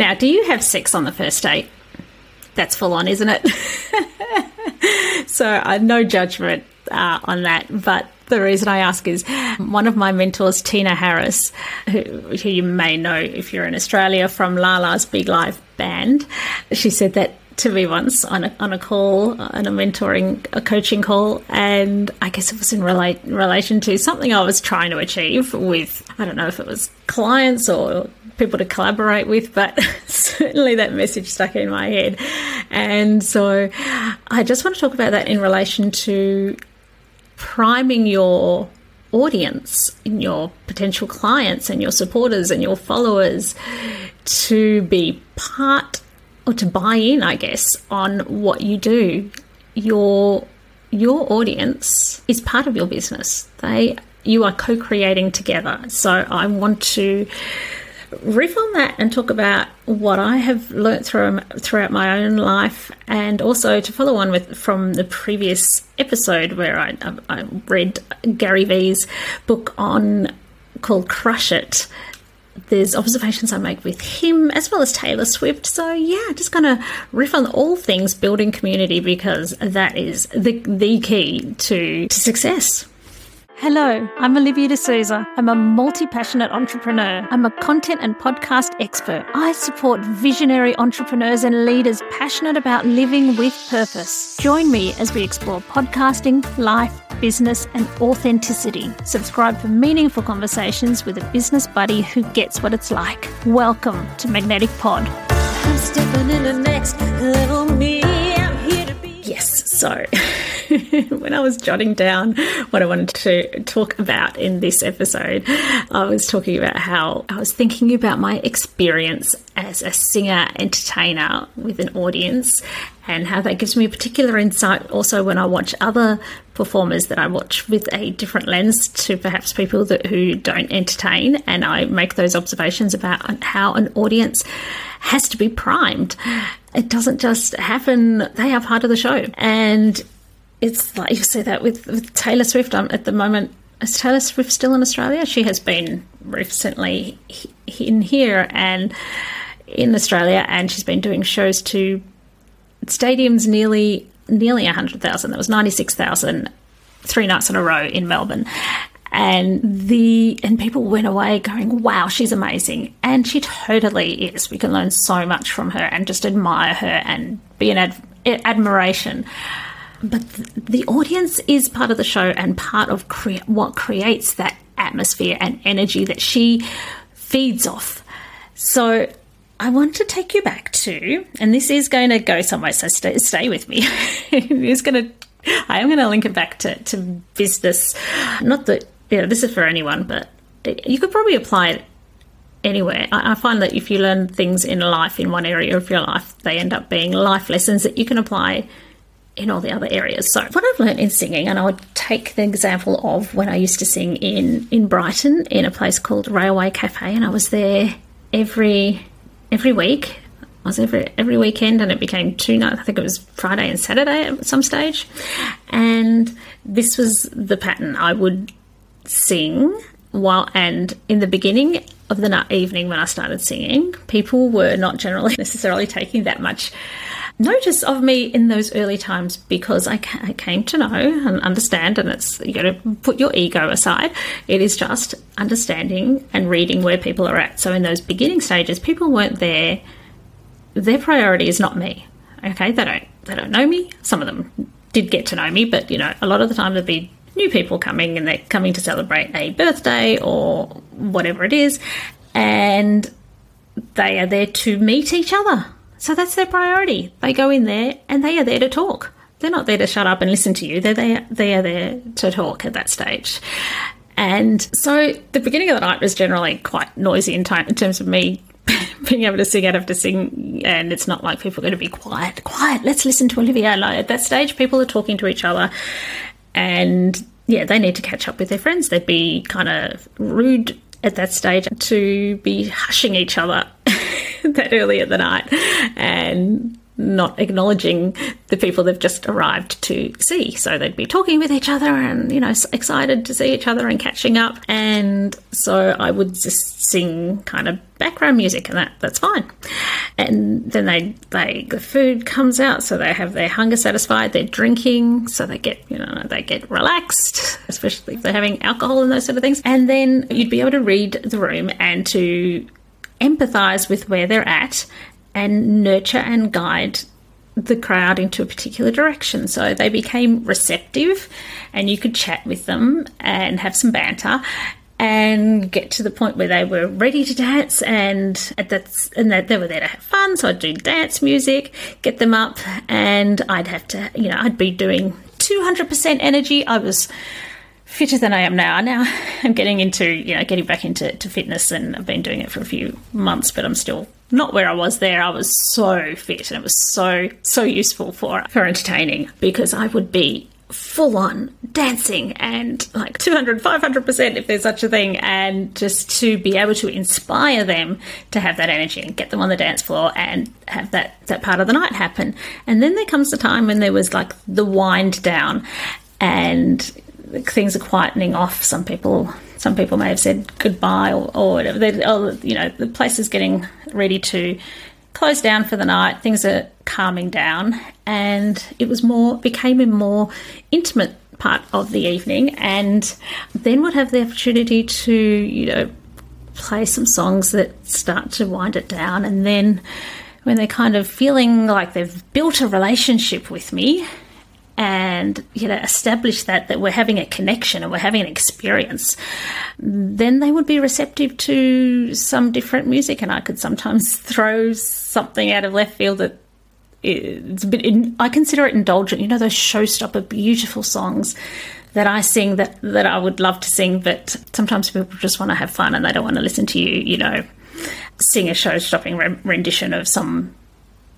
Now, do you have sex on the first date? That's full on, isn't it? so, uh, no judgment uh, on that. But the reason I ask is one of my mentors, Tina Harris, who, who you may know if you're in Australia from Lala's Big Live band, she said that to me once on a, on a call, on a mentoring, a coaching call, and I guess it was in relate, relation to something I was trying to achieve with, I don't know if it was clients or people to collaborate with, but certainly that message stuck in my head. And so I just want to talk about that in relation to priming your audience, in your potential clients and your supporters and your followers to be part or to buy in, I guess, on what you do. Your your audience is part of your business. They you are co-creating together. So I want to riff on that and talk about what I have learnt through, throughout my own life, and also to follow on with from the previous episode where I, I read Gary Vee's book on called Crush It. There's observations I make with him as well as Taylor Swift. So yeah, just going to riff on all things building community because that is the the key to, to success. Hello, I'm Olivia D'Souza. I'm a multi passionate entrepreneur. I'm a content and podcast expert. I support visionary entrepreneurs and leaders passionate about living with purpose. Join me as we explore podcasting, life, business, and authenticity. Subscribe for meaningful conversations with a business buddy who gets what it's like. Welcome to Magnetic Pod. I'm stepping in the next little. So. when I was jotting down what I wanted to talk about in this episode, I was talking about how I was thinking about my experience as a singer entertainer with an audience and how that gives me a particular insight also when I watch other performers that I watch with a different lens to perhaps people that who don't entertain and I make those observations about how an audience has to be primed. It doesn't just happen, they are part of the show. And it's like you say that with, with Taylor Swift. Um, at the moment, is Taylor Swift still in Australia? She has been recently in here and in Australia, and she's been doing shows to stadiums nearly nearly hundred thousand. That was ninety six thousand three nights in a row in Melbourne. And the and people went away going, "Wow, she's amazing," and she totally is. We can learn so much from her and just admire her and be in ad- admiration but the audience is part of the show and part of cre- what creates that atmosphere and energy that she feeds off. So I want to take you back to, and this is going to go somewhere, so stay, stay with me. it's going to, I am going to link it back to, to business. Not that, know, this is for anyone, but you could probably apply it anywhere. I, I find that if you learn things in life, in one area of your life, they end up being life lessons that you can apply in all the other areas. So what I've learned in singing, and I would take the example of when I used to sing in in Brighton in a place called Railway Cafe, and I was there every every week. I was every every weekend, and it became two nights. I think it was Friday and Saturday at some stage. And this was the pattern. I would sing while, and in the beginning of the evening when I started singing, people were not generally necessarily taking that much notice of me in those early times because I, ca- I came to know and understand, and it's you to put your ego aside. It is just understanding and reading where people are at. So in those beginning stages, people weren't there. Their priority is not me. Okay, they don't they don't know me. Some of them did get to know me, but you know, a lot of the time they'd be new people coming and they're coming to celebrate a birthday or whatever it is, and they are there to meet each other so that's their priority. They go in there and they are there to talk. They're not there to shut up and listen to you. They're there, they are there to talk at that stage. And so the beginning of the night was generally quite noisy in, time, in terms of me being able to sing out of to sing. And it's not like people are going to be quiet, quiet, let's listen to Olivia. No, at that stage, people are talking to each other. And yeah, they need to catch up with their friends. They'd be kind of rude at that stage to be hushing each other that early in the night and not acknowledging the people they've just arrived to see. So they'd be talking with each other and, you know, excited to see each other and catching up. And so I would just sing kind of background music and that that's fine. and then they they the food comes out so they have their hunger satisfied they're drinking so they get you know they get relaxed especially if they're having alcohol and those sort of things and then you'd be able to read the room and to empathize with where they're at and nurture and guide the crowd into a particular direction. So they became receptive, and you could chat with them and have some banter and get to the point where they were ready to dance. And that's and that they were there to have fun. So I'd do dance music get them up and I'd have to you know I'd be doing 200% energy. I was fitter than I am now. Now I'm getting into you know getting back into to fitness and I've been doing it for a few months but I'm still not where I was there I was so fit and it was so so useful for for entertaining because I would be full on dancing and like 200 500% if there's such a thing and just to be able to inspire them to have that energy and get them on the dance floor and have that that part of the night happen. And then there comes the time when there was like the wind down and things are quietening off. Some people some people may have said goodbye or, or whatever they oh, you know the place is getting ready to close down for the night. Things are calming down, and it was more became a more intimate part of the evening. And then would have the opportunity to you know play some songs that start to wind it down, and then when they're kind of feeling like they've built a relationship with me and you know establish that that we're having a connection and we're having an experience then they would be receptive to some different music. And i could sometimes throw something out of left field that it's a bit in, i consider it indulgent. You know those showstopper beautiful songs that I sing that, that I would love to sing, but sometimes people just want to have fun and they don't want to listen to you, you know, sing a show stopping rendition of some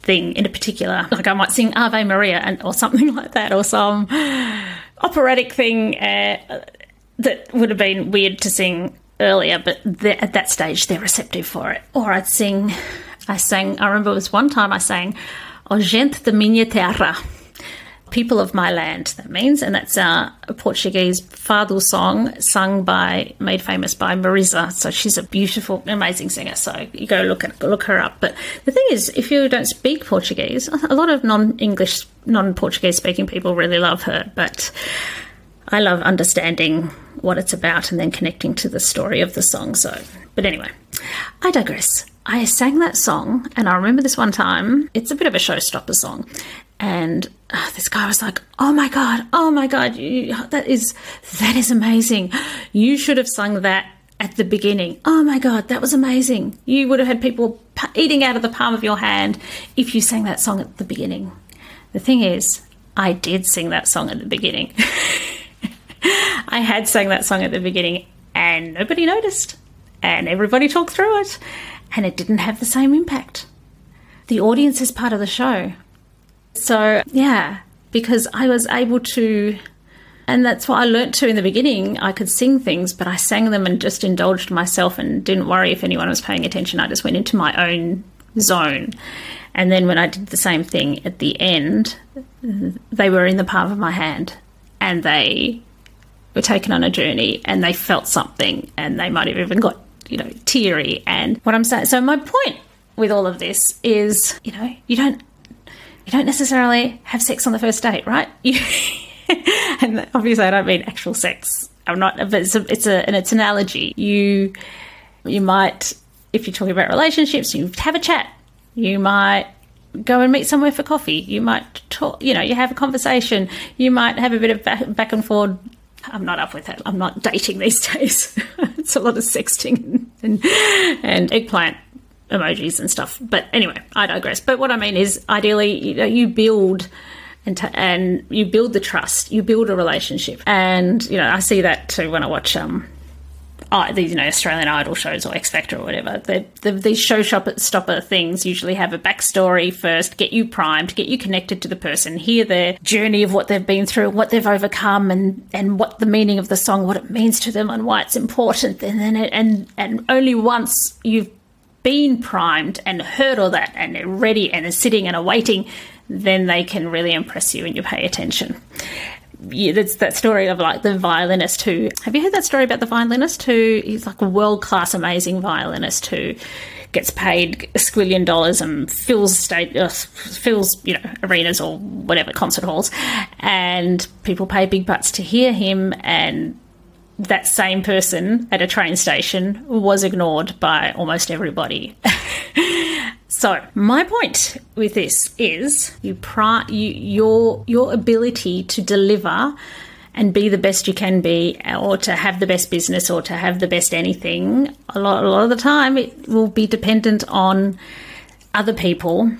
thing in a particular. Like I might sing Ave Maria and, or something like that, or some operatic thing uh, that would have been weird to sing earlier, but at that stage they're receptive for it. Or I'd sing, I sang, I remember it was one time I sang O gente da minha terra People of My Land, that means, and that's a Portuguese fado song sung by, made famous by Mariza. So she's a beautiful, amazing singer. So you go look at, look her up. But the thing is, if you don't speak Portuguese, a lot of non-English, non-Portuguese speaking people really love her. But I love understanding what it's about and then connecting to the story of the song. So, but anyway, I digress. I sang that song, and I remember this one time. It's a bit of a showstopper song, and uh, this guy was like, "Oh my god, oh my god, you, that is that is amazing! You should have sung that at the beginning. Oh my god, that was amazing! You would have had people eating out of the palm of your hand if you sang that song at the beginning." The thing is, I did sing that song at the beginning. I had sang that song at the beginning, and nobody noticed, and everybody talked through it, and it didn't have the same impact. The audience is part of the show. So, yeah, because I was able to, and that's what I learnt to in the beginning. I could sing things, but I sang them and just indulged myself and didn't worry if anyone was paying attention. I just went into my own zone. And then when I did the same thing at the end, they were in the palm of my hand and they were taken on a journey and they felt something and they might have even got, you know, teary. And what I'm saying, so my point with all of this is, you know, you don't you don't necessarily have sex on the first date, right? and obviously, I don't mean actual sex. I'm not, but it's a, it's a, and it's an analogy. You, you might, if you're talking about relationships, you have a chat. You might go and meet somewhere for coffee. You might talk, you know, you have a conversation. You might have a bit of back, back and forth. I'm not up with that. I'm not dating these days. it's a lot of sexting and, and eggplant emojis and stuff. But anyway, I digress. But what I mean is, ideally, you know, you build and t- and you build the trust, you build a relationship, and you know, I see that too when I watch um. These you know Australian Idol shows or X Factor or whatever. The, the, these show stopper things usually have a backstory first, get you primed, get you connected to the person, hear their journey of what they've been through, what they've overcome, and and what the meaning of the song, what it means to them, and why it's important. And then it, and and only once you've been primed and heard all that and they're ready and they're sitting and are then they can really impress you and you pay attention. Yeah, that's that story of like the violinist who have you heard that story about the violinist who he's like a world class amazing violinist who gets paid a squillion dollars and fills state uh, fills you know arenas or whatever concert halls, and people pay big bucks to hear him and. That same person at a train station was ignored by almost everybody. So my point with this is you, pri- you your your ability to deliver and be the best you can be, or to have the best business, or to have the best anything. A lot, a lot of the time, it will be dependent on other people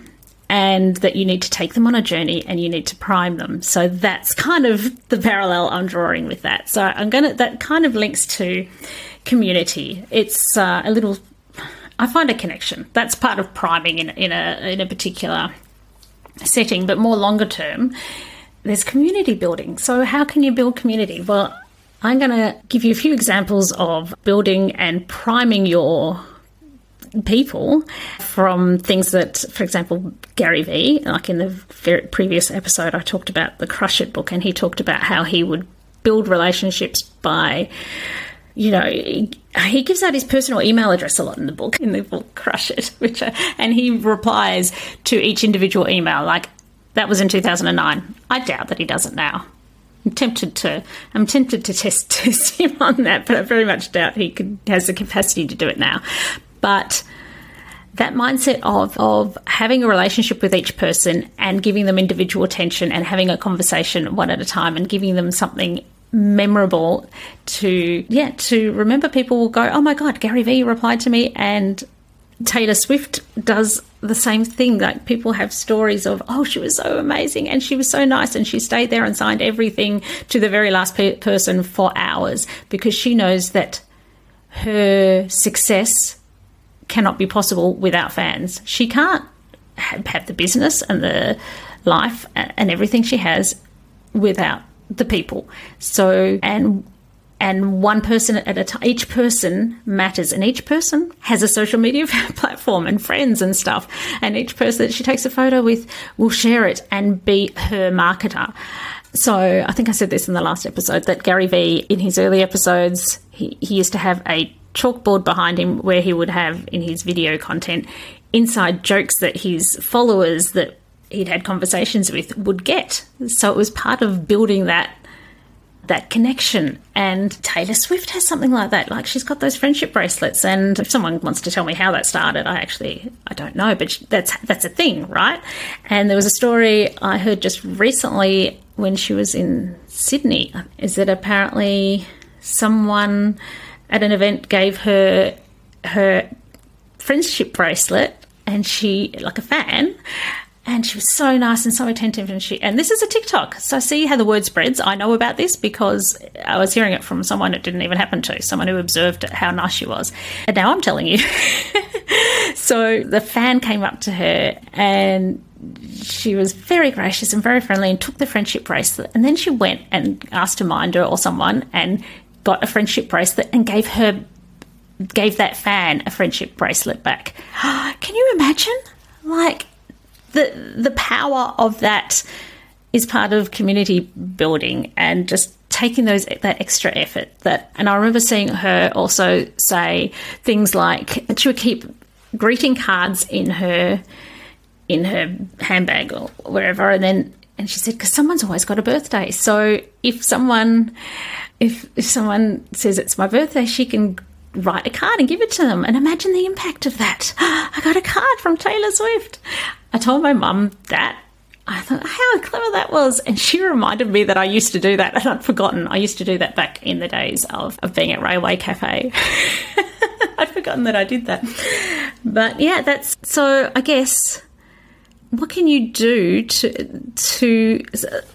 and that you need to take them on a journey and you need to prime them. So that's kind of the parallel I'm drawing with that. So I'm going to, that kind of links to community. It's uh, a little I find a connection. That's part of priming in, in a in a particular setting, but more longer term, there's community building. So how can you build community? Well, I'm going to give you a few examples of building and priming your people from things that, for example, Gary Vee, like in the very previous episode, I talked about the Crush It book, and he talked about how he would build relationships by you know, he gives out his personal email address a lot in the book, in the book Crush It, which, and he replies to each individual email. Like, that was in 2009. I doubt that he does it now. I'm tempted to, I'm tempted to test, test him on that, but I very much doubt he could, has the capacity to do it now. But that mindset of, of having a relationship with each person and giving them individual attention and having a conversation one at a time and giving them something memorable to yeah to remember people will go oh my god gary vee replied to me and taylor swift does the same thing. Like people have stories of oh she was so amazing and she was so nice and she stayed there and signed everything to the very last pe- person for hours because she knows that her success cannot be possible without fans she can't have the business and the life and everything she has without the people. So, and and one person at a time. Each person matters, and each person has a social media platform and friends and stuff. And each person that she takes a photo with will share it and be her marketer. So I think I said this in the last episode that Gary Vee, in his early episodes, he, he used to have a chalkboard behind him where he would have in his video content inside jokes that his followers that he'd had conversations with would get. So it was part of building that that connection. And Taylor Swift has something like that. Like she's got those friendship bracelets. And if someone wants to tell me how that started, I actually I don't know, but that's that's a thing, right? And there was a story I heard just recently when she was in Sydney. Is that apparently someone at an event gave her her friendship bracelet and she like a fan and she was so nice and so attentive and she and this is a tiktok so see how the word spreads. I know about this because i was hearing it from someone. It didn't even happen to someone who observed how nice she was. And now i'm telling you. So the fan came up to her and she was very gracious and very friendly and took the friendship bracelet. And then she went and asked a minder or someone and got a friendship bracelet and gave her gave that fan a friendship bracelet back. Can you imagine? Like the the power of that is part of community building and just taking those that extra effort that and I remember seeing her also say things like she would keep greeting cards in her in her handbag or wherever and then and she said because someone's always got a birthday so if someone if if someone says it's my birthday she can write a card and give it to them and imagine the impact of that i got a card from taylor swift I told my mum that. I thought how clever that was. And she reminded me that I used to do that and I'd forgotten. I used to do that back in the days of, of being at Railway Cafe. I'd forgotten that I did that. But yeah, that's so I guess what can you do to to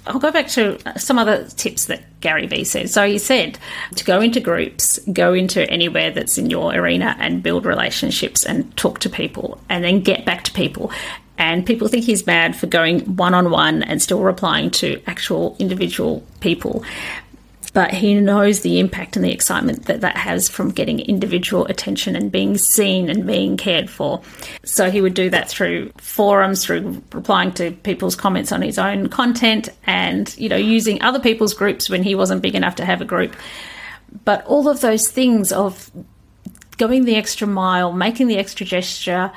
I'll go back to some other tips that Gary Vee said. So he said to go into groups, go into anywhere that's in your arena and build relationships and talk to people and then get back to people and people think he's bad for going one on one and still replying to actual individual people. But he knows the impact and the excitement that that has from getting individual attention and being seen and being cared for. So he would do that through forums, through replying to people's comments on his own content, and you know using other people's groups when he wasn't big enough to have a group. But all of those things of going the extra mile, making the extra gesture,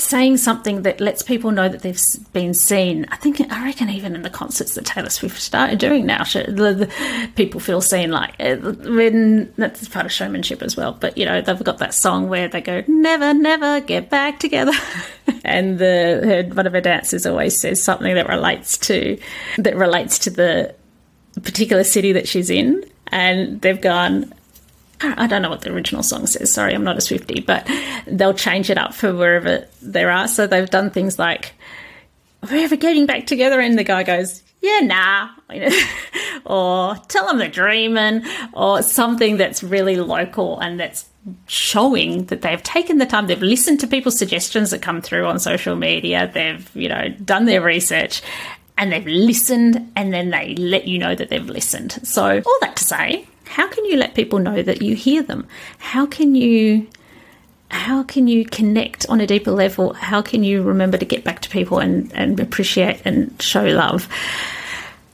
saying something that lets people know that they've been seen. I think I reckon even in the concerts that Taylor Swift started doing now, the, the, people feel seen. Like uh, when that's part of showmanship as well. But you know they've got that song where they go "Never, never get back together," and the her, one of her dancers always says something that relates to that relates to the particular city that she's in, and they've gone I don't know what the original song says. Sorry, I'm not a Swiftie, but they'll change it up for wherever there are. So they've done things like, "We're ever getting back together?" And the guy goes, "Yeah, nah," or "Tell them they're dreaming," or something that's really local and that's showing that they've taken the time. They've listened to people's suggestions that come through on social media. They've you know done their research. And they've listened, and then they let you know that they've listened. So, all that to say, how can you let people know that you hear them? How can you how can you connect on a deeper level? How can you remember to get back to people and, and appreciate and show love?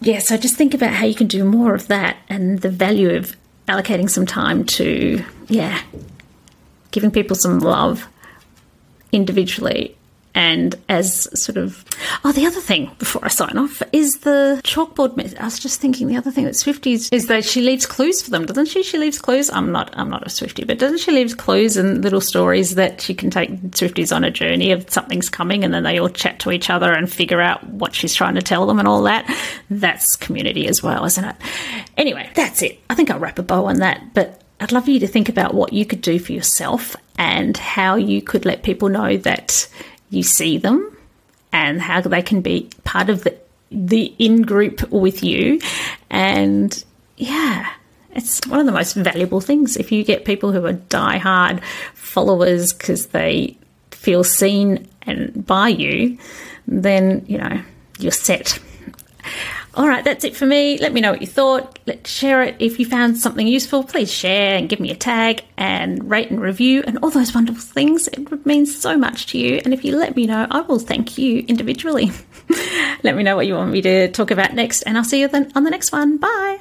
Yeah, so just think about how you can do more of that and the value of allocating some time to, yeah, giving people some love individually and as sort of oh the other thing before I sign off is the chalkboard method. I was just thinking the other thing that Swifties is that she leaves clues for them, doesn't she? She leaves clues. I'm not I'm not a Swiftie, but doesn't she leave clues and little stories that she can take Swifties on a journey of something's coming and then they all chat to each other and figure out what she's trying to tell them and all that. That's community as well, isn't it? Anyway, that's it. I think I'll wrap a bow on that, but I'd love you to think about what you could do for yourself and how you could let people know that you see them and how they can be part of the the in group with you. And yeah it's one of the most valuable things. If you get people who are die hard followers because they feel seen and by you then you know you're set all right, that's it for me. Let me know what you thought. Let's share it. If you found something useful, please share and give me a tag and rate and review and all those wonderful things. It would mean so much to you. And if you let me know, I will thank you individually. let me know what you want me to talk about next, and I'll see you then on the next one. Bye.